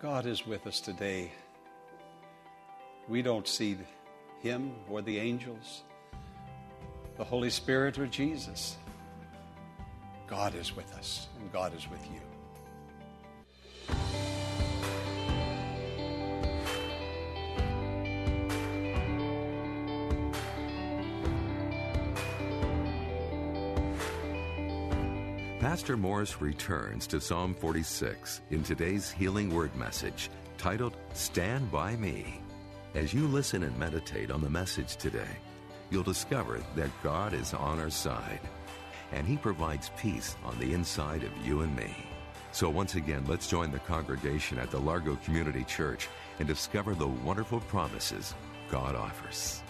God is with us today. We don't see Him or the angels, the Holy Spirit or Jesus. God is with us, and God is with you. Pastor Morris returns to Psalm 46 in today's Healing Word message titled Stand By Me. As you listen and meditate on the message today, you'll discover that God is on our side and He provides peace on the inside of you and me. So, once again, let's join the congregation at the Largo Community Church and discover the wonderful promises God offers.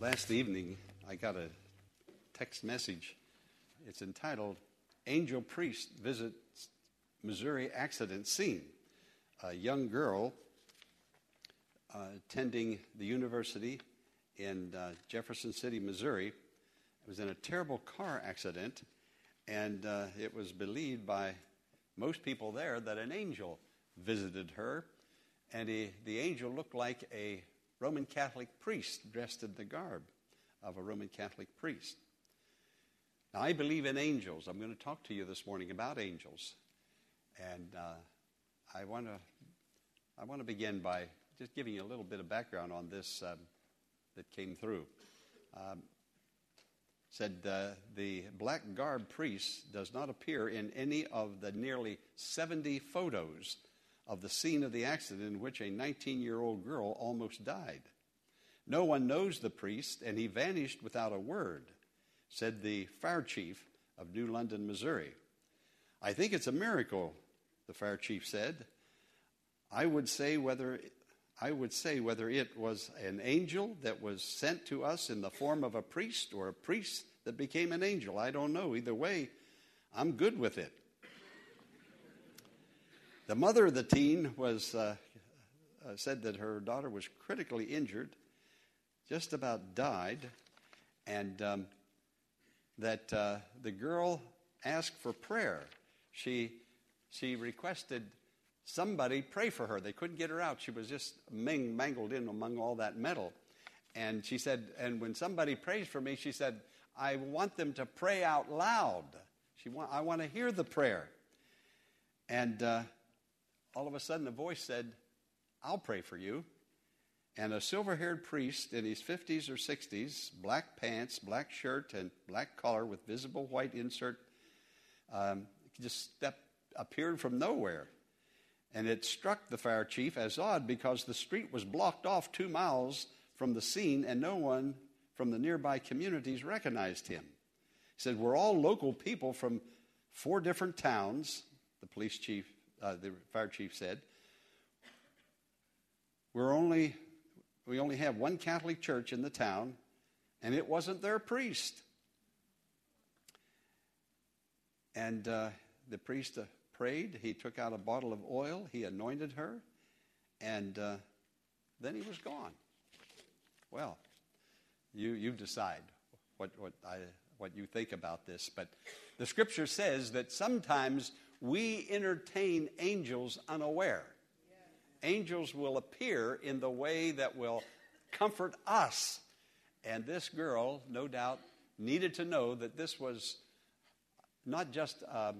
Last evening, I got a text message. It's entitled Angel Priest Visits Missouri Accident Scene. A young girl uh, attending the university in uh, Jefferson City, Missouri, was in a terrible car accident, and uh, it was believed by most people there that an angel visited her, and he, the angel looked like a Roman Catholic priest dressed in the garb of a Roman Catholic priest. Now, I believe in angels. I'm going to talk to you this morning about angels. And uh, I want to I want to begin by just giving you a little bit of background on this um, that came through. Um, said uh, the black garb priest does not appear in any of the nearly 70 photos of the scene of the accident in which a 19 year old girl almost died. No one knows the priest, and he vanished without a word said the fire chief of New London, Missouri. I think it's a miracle, the fire chief said. I would say whether I would say whether it was an angel that was sent to us in the form of a priest or a priest that became an angel. I don't know. Either way, I'm good with it. The mother of the teen was uh, uh, said that her daughter was critically injured, just about died, and um, that uh, the girl asked for prayer. She, she requested somebody pray for her. They couldn't get her out. She was just mangled in among all that metal. And she said, and when somebody prays for me, she said, I want them to pray out loud. She want, I want to hear the prayer. And uh, all of a sudden, a voice said, I'll pray for you and a silver haired priest in his 50s or 60s, black pants, black shirt, and black collar with visible white insert, um, just stepped, appeared from nowhere. And it struck the fire chief as odd because the street was blocked off two miles from the scene and no one from the nearby communities recognized him. He said, We're all local people from four different towns, the police chief, uh, the fire chief said. We're only we only have one Catholic church in the town, and it wasn't their priest. And uh, the priest uh, prayed. He took out a bottle of oil. He anointed her. And uh, then he was gone. Well, you, you decide what, what, I, what you think about this. But the scripture says that sometimes we entertain angels unaware angels will appear in the way that will comfort us. And this girl, no doubt, needed to know that this was not just um,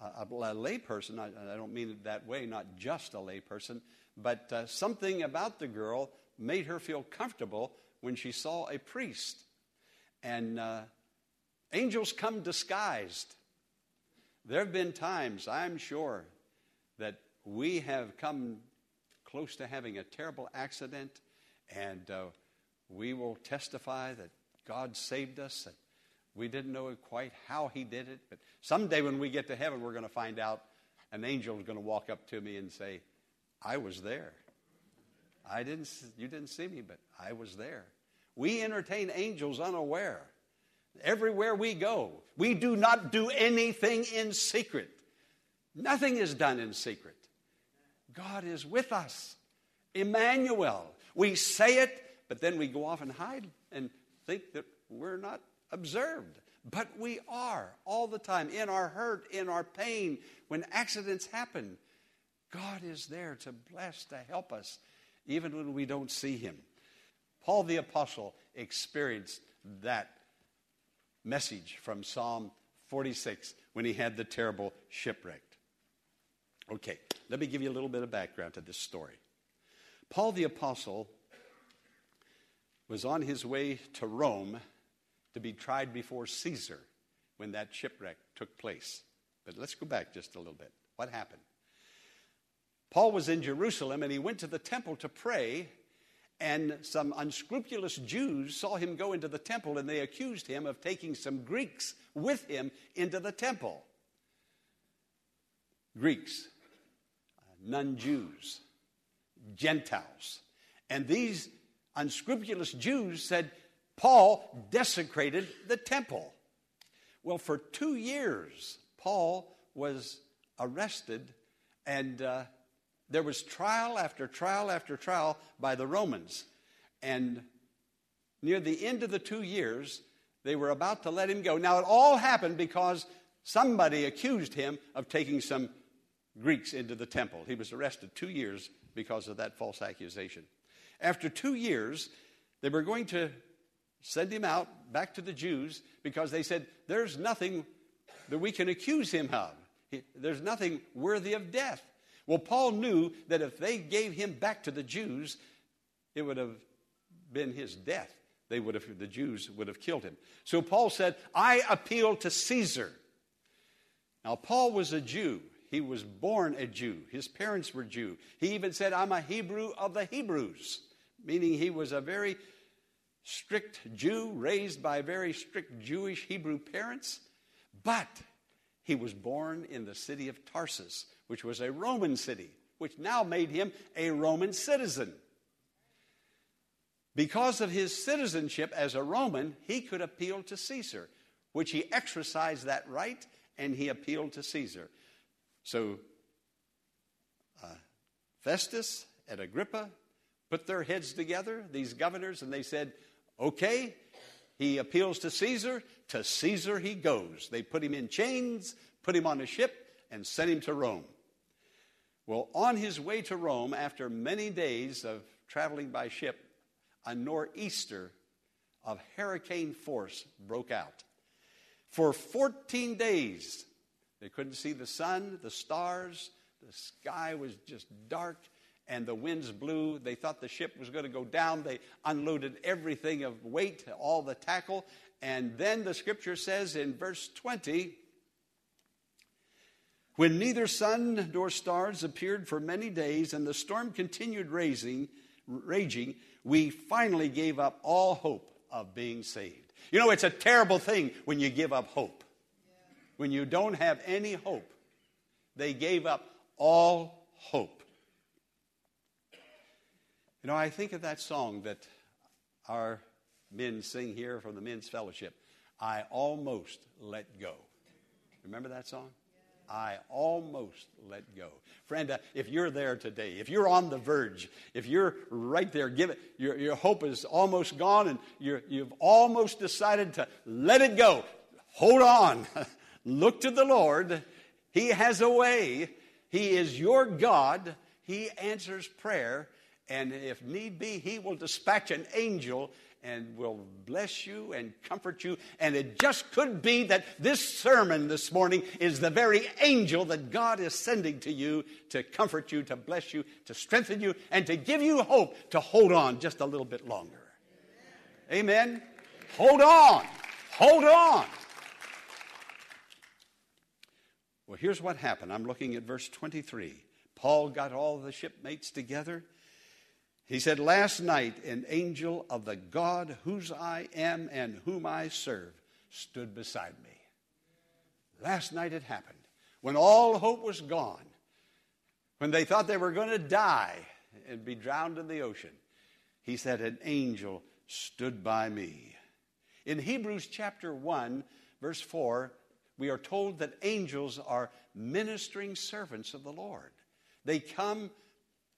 a, a layperson, I, I, don't mean it that way, not just a layperson, but uh, something about the girl made her feel comfortable when she saw a priest. And uh, angels come disguised. There have been times, I'm sure, that we have come close to having a terrible accident, and uh, we will testify that God saved us. And We didn't know quite how he did it, but someday when we get to heaven, we're going to find out an angel is going to walk up to me and say, I was there. I didn't, you didn't see me, but I was there. We entertain angels unaware. Everywhere we go, we do not do anything in secret. Nothing is done in secret. God is with us. Emmanuel. We say it, but then we go off and hide and think that we're not observed. But we are all the time in our hurt, in our pain, when accidents happen. God is there to bless, to help us, even when we don't see Him. Paul the Apostle experienced that message from Psalm 46 when he had the terrible shipwreck. Okay, let me give you a little bit of background to this story. Paul the Apostle was on his way to Rome to be tried before Caesar when that shipwreck took place. But let's go back just a little bit. What happened? Paul was in Jerusalem and he went to the temple to pray, and some unscrupulous Jews saw him go into the temple and they accused him of taking some Greeks with him into the temple. Greeks, non Jews, Gentiles. And these unscrupulous Jews said, Paul desecrated the temple. Well, for two years, Paul was arrested, and uh, there was trial after trial after trial by the Romans. And near the end of the two years, they were about to let him go. Now, it all happened because somebody accused him of taking some Greeks into the temple. He was arrested two years because of that false accusation. After two years, they were going to send him out back to the Jews because they said, There's nothing that we can accuse him of. There's nothing worthy of death. Well, Paul knew that if they gave him back to the Jews, it would have been his death. They would have, the Jews would have killed him. So Paul said, I appeal to Caesar. Now, Paul was a Jew. He was born a Jew. His parents were Jew. He even said, I'm a Hebrew of the Hebrews, meaning he was a very strict Jew raised by very strict Jewish Hebrew parents. But he was born in the city of Tarsus, which was a Roman city, which now made him a Roman citizen. Because of his citizenship as a Roman, he could appeal to Caesar, which he exercised that right and he appealed to Caesar. So uh, Festus and Agrippa put their heads together, these governors, and they said, Okay, he appeals to Caesar. To Caesar he goes. They put him in chains, put him on a ship, and sent him to Rome. Well, on his way to Rome, after many days of traveling by ship, a nor'easter of hurricane force broke out. For 14 days, they couldn't see the sun, the stars, the sky was just dark, and the winds blew. They thought the ship was going to go down. They unloaded everything of weight, all the tackle. And then the scripture says in verse 20 when neither sun nor stars appeared for many days and the storm continued raising, raging, we finally gave up all hope of being saved. You know, it's a terrible thing when you give up hope. When you don't have any hope, they gave up all hope. You know, I think of that song that our men sing here from the men's fellowship I almost let go. Remember that song? I almost let go. Friend, uh, if you're there today, if you're on the verge, if you're right there, give it, your, your hope is almost gone and you you've almost decided to let it go. Hold on. Look to the Lord. He has a way. He is your God. He answers prayer. And if need be, He will dispatch an angel and will bless you and comfort you. And it just could be that this sermon this morning is the very angel that God is sending to you to comfort you, to bless you, to strengthen you, and to give you hope to hold on just a little bit longer. Amen. Amen. Hold on. Hold on. Well, here's what happened. I'm looking at verse 23. Paul got all the shipmates together he said, Last night, an angel of the God whose I am and whom I serve stood beside me. Last night it happened when all hope was gone, when they thought they were going to die and be drowned in the ocean. He said, An angel stood by me. In Hebrews chapter 1, verse 4, we are told that angels are ministering servants of the Lord. They come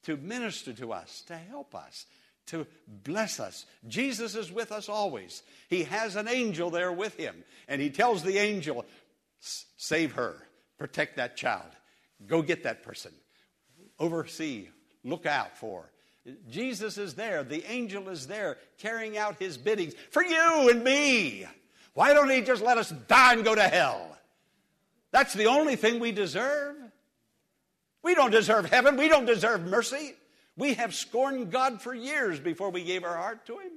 to minister to us, to help us, to bless us. Jesus is with us always. He has an angel there with him, and he tells the angel, Save her, protect that child, go get that person, oversee, look out for. Jesus is there, the angel is there, carrying out his biddings for you and me. Why don't he just let us die and go to hell? That's the only thing we deserve. We don't deserve heaven. We don't deserve mercy. We have scorned God for years before we gave our heart to Him.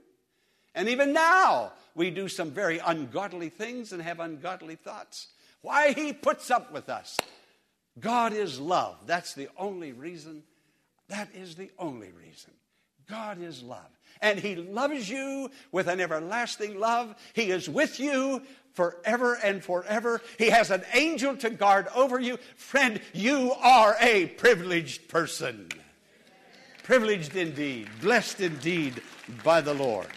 And even now, we do some very ungodly things and have ungodly thoughts. Why He puts up with us. God is love. That's the only reason. That is the only reason. God is love. And He loves you with an everlasting love. He is with you forever and forever. He has an angel to guard over you. Friend, you are a privileged person. Privileged indeed, blessed indeed by the Lord.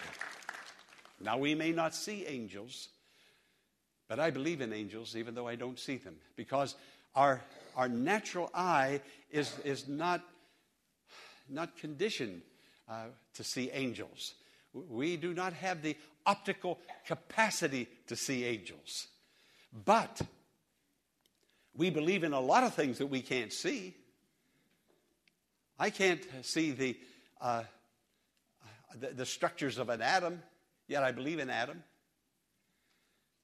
Now, we may not see angels, but I believe in angels even though I don't see them because our, our natural eye is, is not, not conditioned uh, to see angels. We do not have the optical capacity to see angels. But we believe in a lot of things that we can't see. I can't see the, uh, the, the structures of an atom, yet I believe in atom.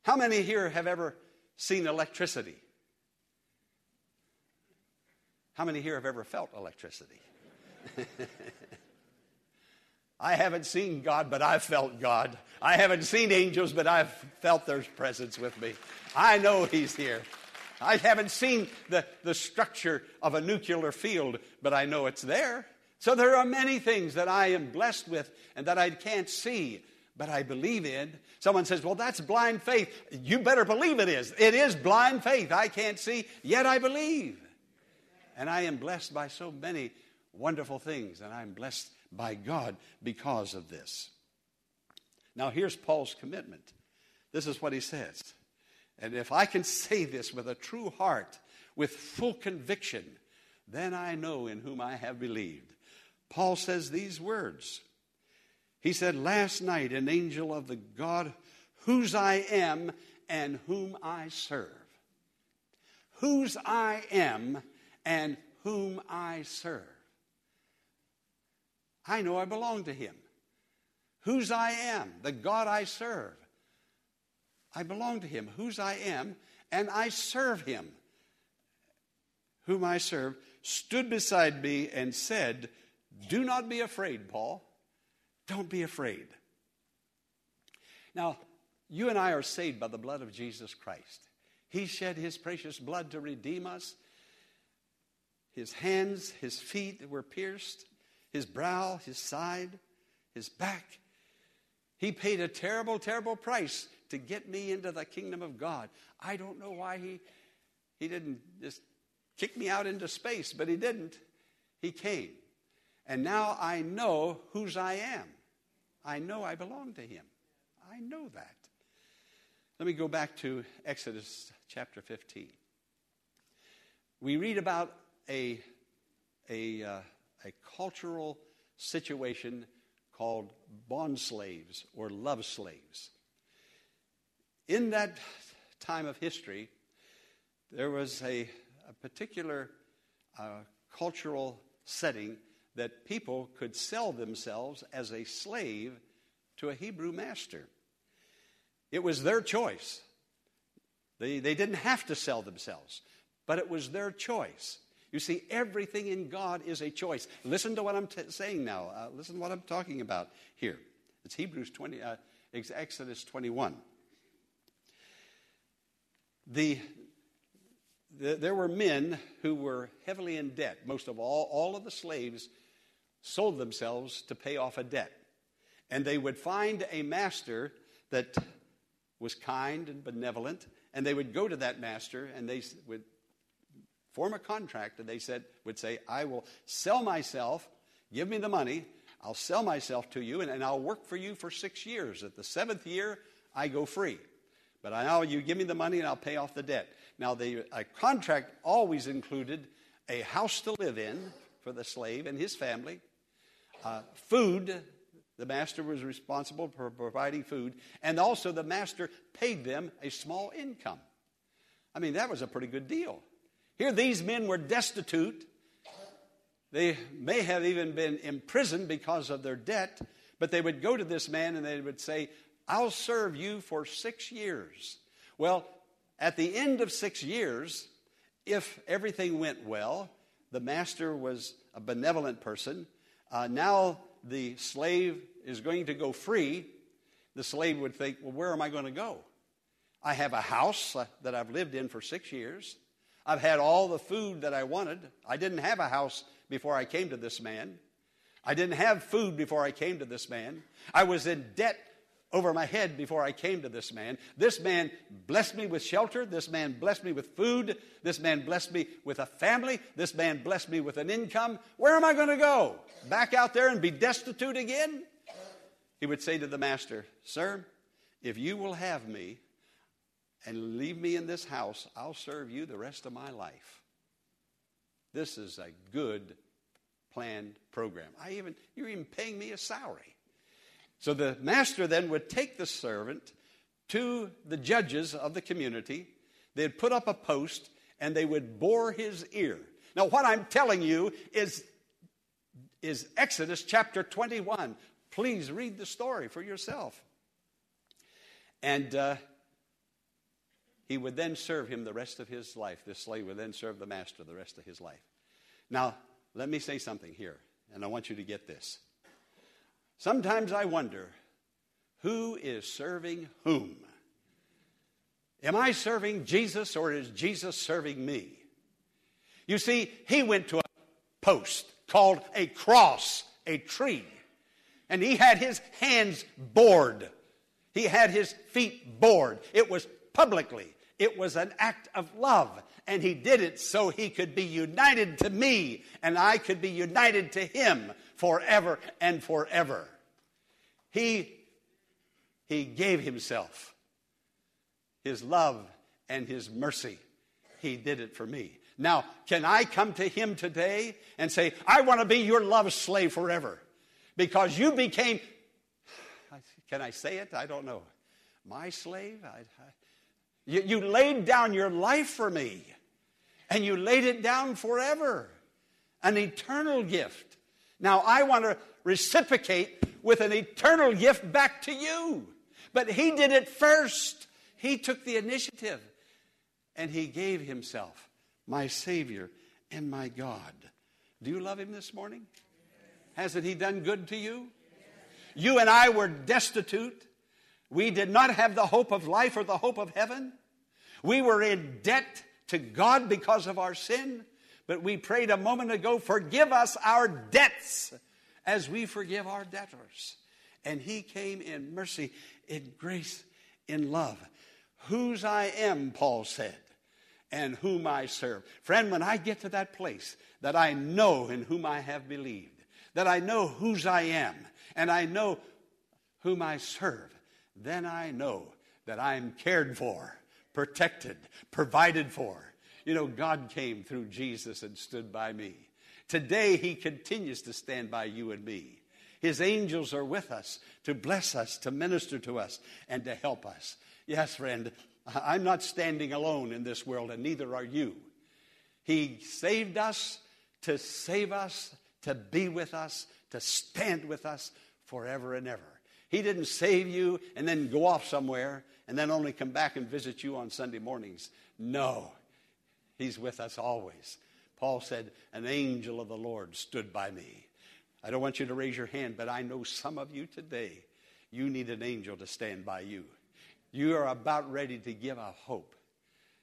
How many here have ever seen electricity? How many here have ever felt electricity? I haven't seen God, but I've felt God. I haven't seen angels, but I've felt their presence with me. I know He's here. I haven't seen the, the structure of a nuclear field, but I know it's there. So there are many things that I am blessed with and that I can't see, but I believe in. Someone says, Well, that's blind faith. You better believe it is. It is blind faith. I can't see, yet I believe. And I am blessed by so many wonderful things, and I'm blessed by God because of this. Now, here's Paul's commitment. This is what he says and if I can say this with a true heart, with full conviction, then I know in whom I have believed. Paul says these words. He said, Last night, an angel of the God whose I am and whom I serve. Whose I am and whom I serve. I know I belong to him. Whose I am, the God I serve. I belong to him, whose I am, and I serve him. Whom I serve stood beside me and said, Do not be afraid, Paul. Don't be afraid. Now, you and I are saved by the blood of Jesus Christ. He shed his precious blood to redeem us. His hands, his feet were pierced, his brow, his side, his back. He paid a terrible, terrible price to get me into the kingdom of God. I don't know why he, he didn't just kick me out into space, but he didn't. He came. And now I know whose I am. I know I belong to him. I know that. Let me go back to Exodus chapter 15. We read about a, a, uh, a cultural situation called bond slaves or love slaves. In that time of history, there was a, a particular uh, cultural setting that people could sell themselves as a slave to a Hebrew master. It was their choice. They, they didn't have to sell themselves, but it was their choice. You see, everything in God is a choice. Listen to what I'm t- saying now. Uh, listen to what I'm talking about here. It's Hebrews 20, uh, Exodus 21 the, the, there were men who were heavily in debt. Most of all, all of the slaves sold themselves to pay off a debt. And they would find a master that was kind and benevolent, and they would go to that master and they would form a contract and they said would say, I will sell myself, give me the money, I'll sell myself to you, and, and I'll work for you for six years. At the seventh year, I go free. But I know you give me the money and I'll pay off the debt. Now, the a contract always included a house to live in for the slave and his family, uh, food. The master was responsible for providing food, and also the master paid them a small income. I mean, that was a pretty good deal. Here, these men were destitute. They may have even been imprisoned because of their debt, but they would go to this man and they would say, I'll serve you for six years. Well, at the end of six years, if everything went well, the master was a benevolent person. Uh, now the slave is going to go free. The slave would think, well, where am I going to go? I have a house uh, that I've lived in for six years. I've had all the food that I wanted. I didn't have a house before I came to this man. I didn't have food before I came to this man. I was in debt over my head before I came to this man. This man blessed me with shelter. This man blessed me with food. This man blessed me with a family. This man blessed me with an income. Where am I going to go? Back out there and be destitute again? He would say to the master, Sir, if you will have me and leave me in this house, I'll serve you the rest of my life. This is a good planned program. I even you're even paying me a salary. So the master then would take the servant to the judges of the community. They'd put up a post and they would bore his ear. Now, what I'm telling you is, is Exodus chapter 21. Please read the story for yourself. And uh, he would then serve him the rest of his life. This slave would then serve the master the rest of his life. Now, let me say something here, and I want you to get this. Sometimes I wonder who is serving whom? Am I serving Jesus or is Jesus serving me? You see, he went to a post called a cross, a tree, and he had his hands bored. He had his feet bored. It was publicly, it was an act of love. And he did it so he could be united to me and I could be united to him forever and forever. He, he gave himself, his love and his mercy. He did it for me. Now, can I come to him today and say, I want to be your love slave forever? Because you became, can I say it? I don't know. My slave? I, I, you, you laid down your life for me, and you laid it down forever. An eternal gift. Now, I want to reciprocate with an eternal gift back to you. But he did it first. He took the initiative and he gave himself, my Savior and my God. Do you love him this morning? Hasn't he done good to you? You and I were destitute. We did not have the hope of life or the hope of heaven. We were in debt to God because of our sin. But we prayed a moment ago, forgive us our debts as we forgive our debtors. And he came in mercy, in grace, in love. Whose I am, Paul said, and whom I serve. Friend, when I get to that place that I know in whom I have believed, that I know whose I am, and I know whom I serve, then I know that I'm cared for, protected, provided for. You know, God came through Jesus and stood by me. Today, He continues to stand by you and me. His angels are with us to bless us, to minister to us, and to help us. Yes, friend, I'm not standing alone in this world, and neither are you. He saved us to save us, to be with us, to stand with us forever and ever. He didn't save you and then go off somewhere and then only come back and visit you on Sunday mornings. No, He's with us always. Paul said, An angel of the Lord stood by me. I don't want you to raise your hand, but I know some of you today, you need an angel to stand by you. You are about ready to give up hope.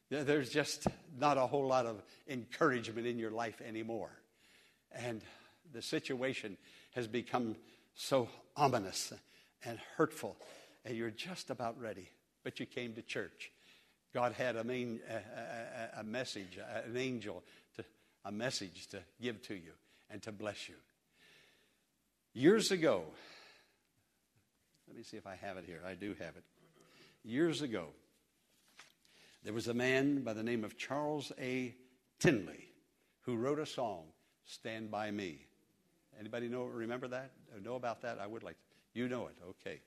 There's just not a whole lot of encouragement in your life anymore. And the situation has become so ominous and hurtful, and you're just about ready. But you came to church. God had a, main, a, a, a message, an angel, to, a message to give to you and to bless you. Years ago, let me see if I have it here. I do have it. Years ago, there was a man by the name of Charles A. Tindley who wrote a song, Stand By Me. Anybody know, remember that? Know about that? I would like to. You know it, okay.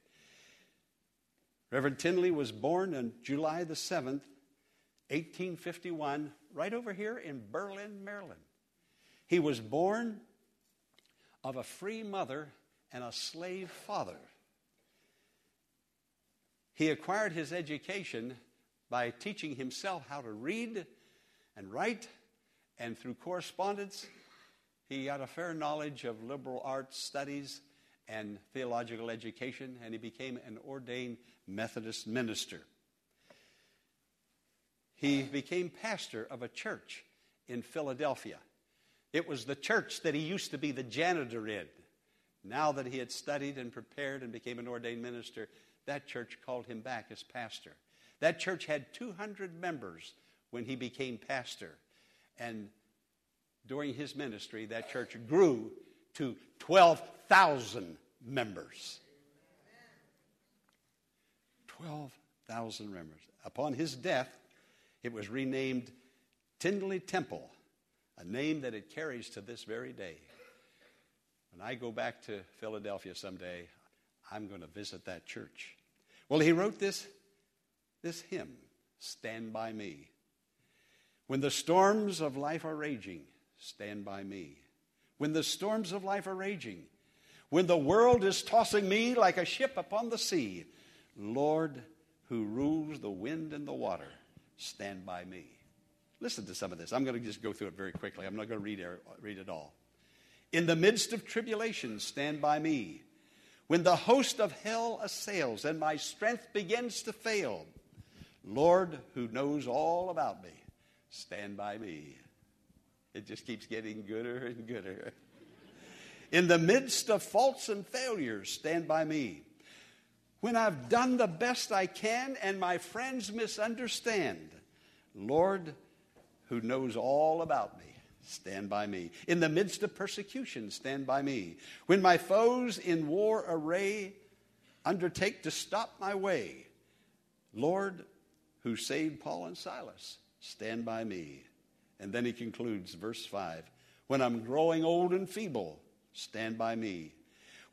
Reverend Tindley was born on July the 7th, 1851, right over here in Berlin, Maryland. He was born of a free mother and a slave father. He acquired his education by teaching himself how to read and write, and through correspondence, he got a fair knowledge of liberal arts studies and theological education, and he became an ordained Methodist minister. He became pastor of a church in Philadelphia. It was the church that he used to be the janitor in. Now that he had studied and prepared and became an ordained minister, that church called him back as pastor. That church had 200 members when he became pastor. And during his ministry, that church grew to 12,000 members. 12,000 members. Upon his death, it was renamed Tindley Temple, a name that it carries to this very day. When I go back to Philadelphia someday, I'm going to visit that church. Well, he wrote this, this hymn, Stand By Me. When the storms of life are raging, stand by me. When the storms of life are raging, when the world is tossing me like a ship upon the sea, Lord, who rules the wind and the water, stand by me. Listen to some of this. I'm going to just go through it very quickly. I'm not going to read, read it all. In the midst of tribulation, stand by me. When the host of hell assails and my strength begins to fail, Lord, who knows all about me, stand by me. It just keeps getting gooder and gooder. In the midst of faults and failures, stand by me. When I've done the best I can and my friends misunderstand, Lord, who knows all about me, stand by me. In the midst of persecution, stand by me. When my foes in war array undertake to stop my way, Lord, who saved Paul and Silas, stand by me. And then he concludes, verse 5 When I'm growing old and feeble, stand by me.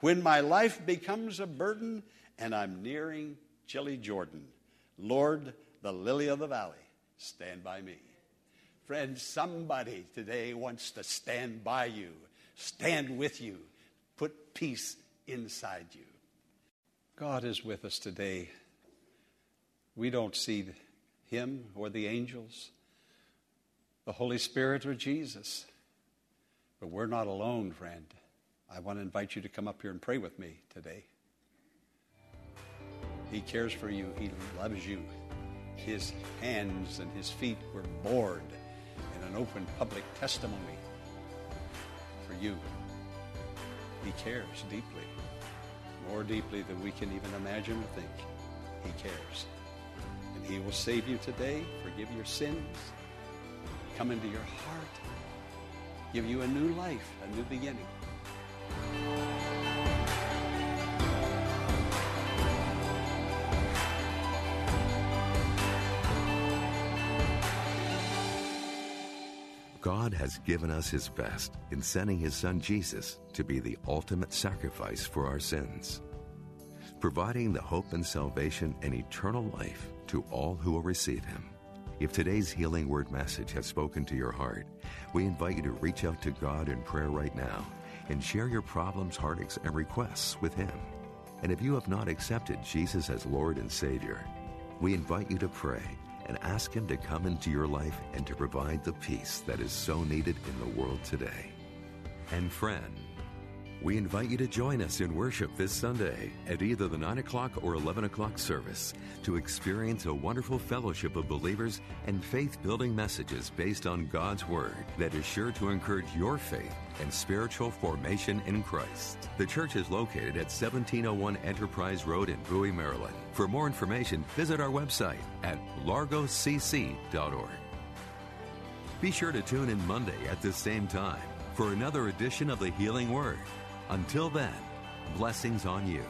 When my life becomes a burden and I'm nearing chilly Jordan, Lord, the lily of the valley, stand by me. Friend, somebody today wants to stand by you, stand with you, put peace inside you. God is with us today. We don't see him or the angels, the Holy Spirit or Jesus. But we're not alone, friend. I want to invite you to come up here and pray with me today. He cares for you, He loves you. His hands and his feet were bored in an open public testimony for you. He cares deeply, more deeply than we can even imagine or think. He cares. And He will save you today, forgive your sins, come into your heart, give you a new life, a new beginning. God has given us His best in sending His Son Jesus to be the ultimate sacrifice for our sins, providing the hope and salvation and eternal life to all who will receive Him. If today's Healing Word message has spoken to your heart, we invite you to reach out to God in prayer right now and share your problems, heartaches, and requests with Him. And if you have not accepted Jesus as Lord and Savior, we invite you to pray and ask Him to come into your life and to provide the peace that is so needed in the world today. And friend, We invite you to join us in worship this Sunday at either the 9 o'clock or 11 o'clock service to experience a wonderful fellowship of believers and faith building messages based on God's Word that is sure to encourage your faith and spiritual formation in Christ. The church is located at 1701 Enterprise Road in Bowie, Maryland. For more information, visit our website at largocc.org. Be sure to tune in Monday at the same time for another edition of the Healing Word. Until then, blessings on you.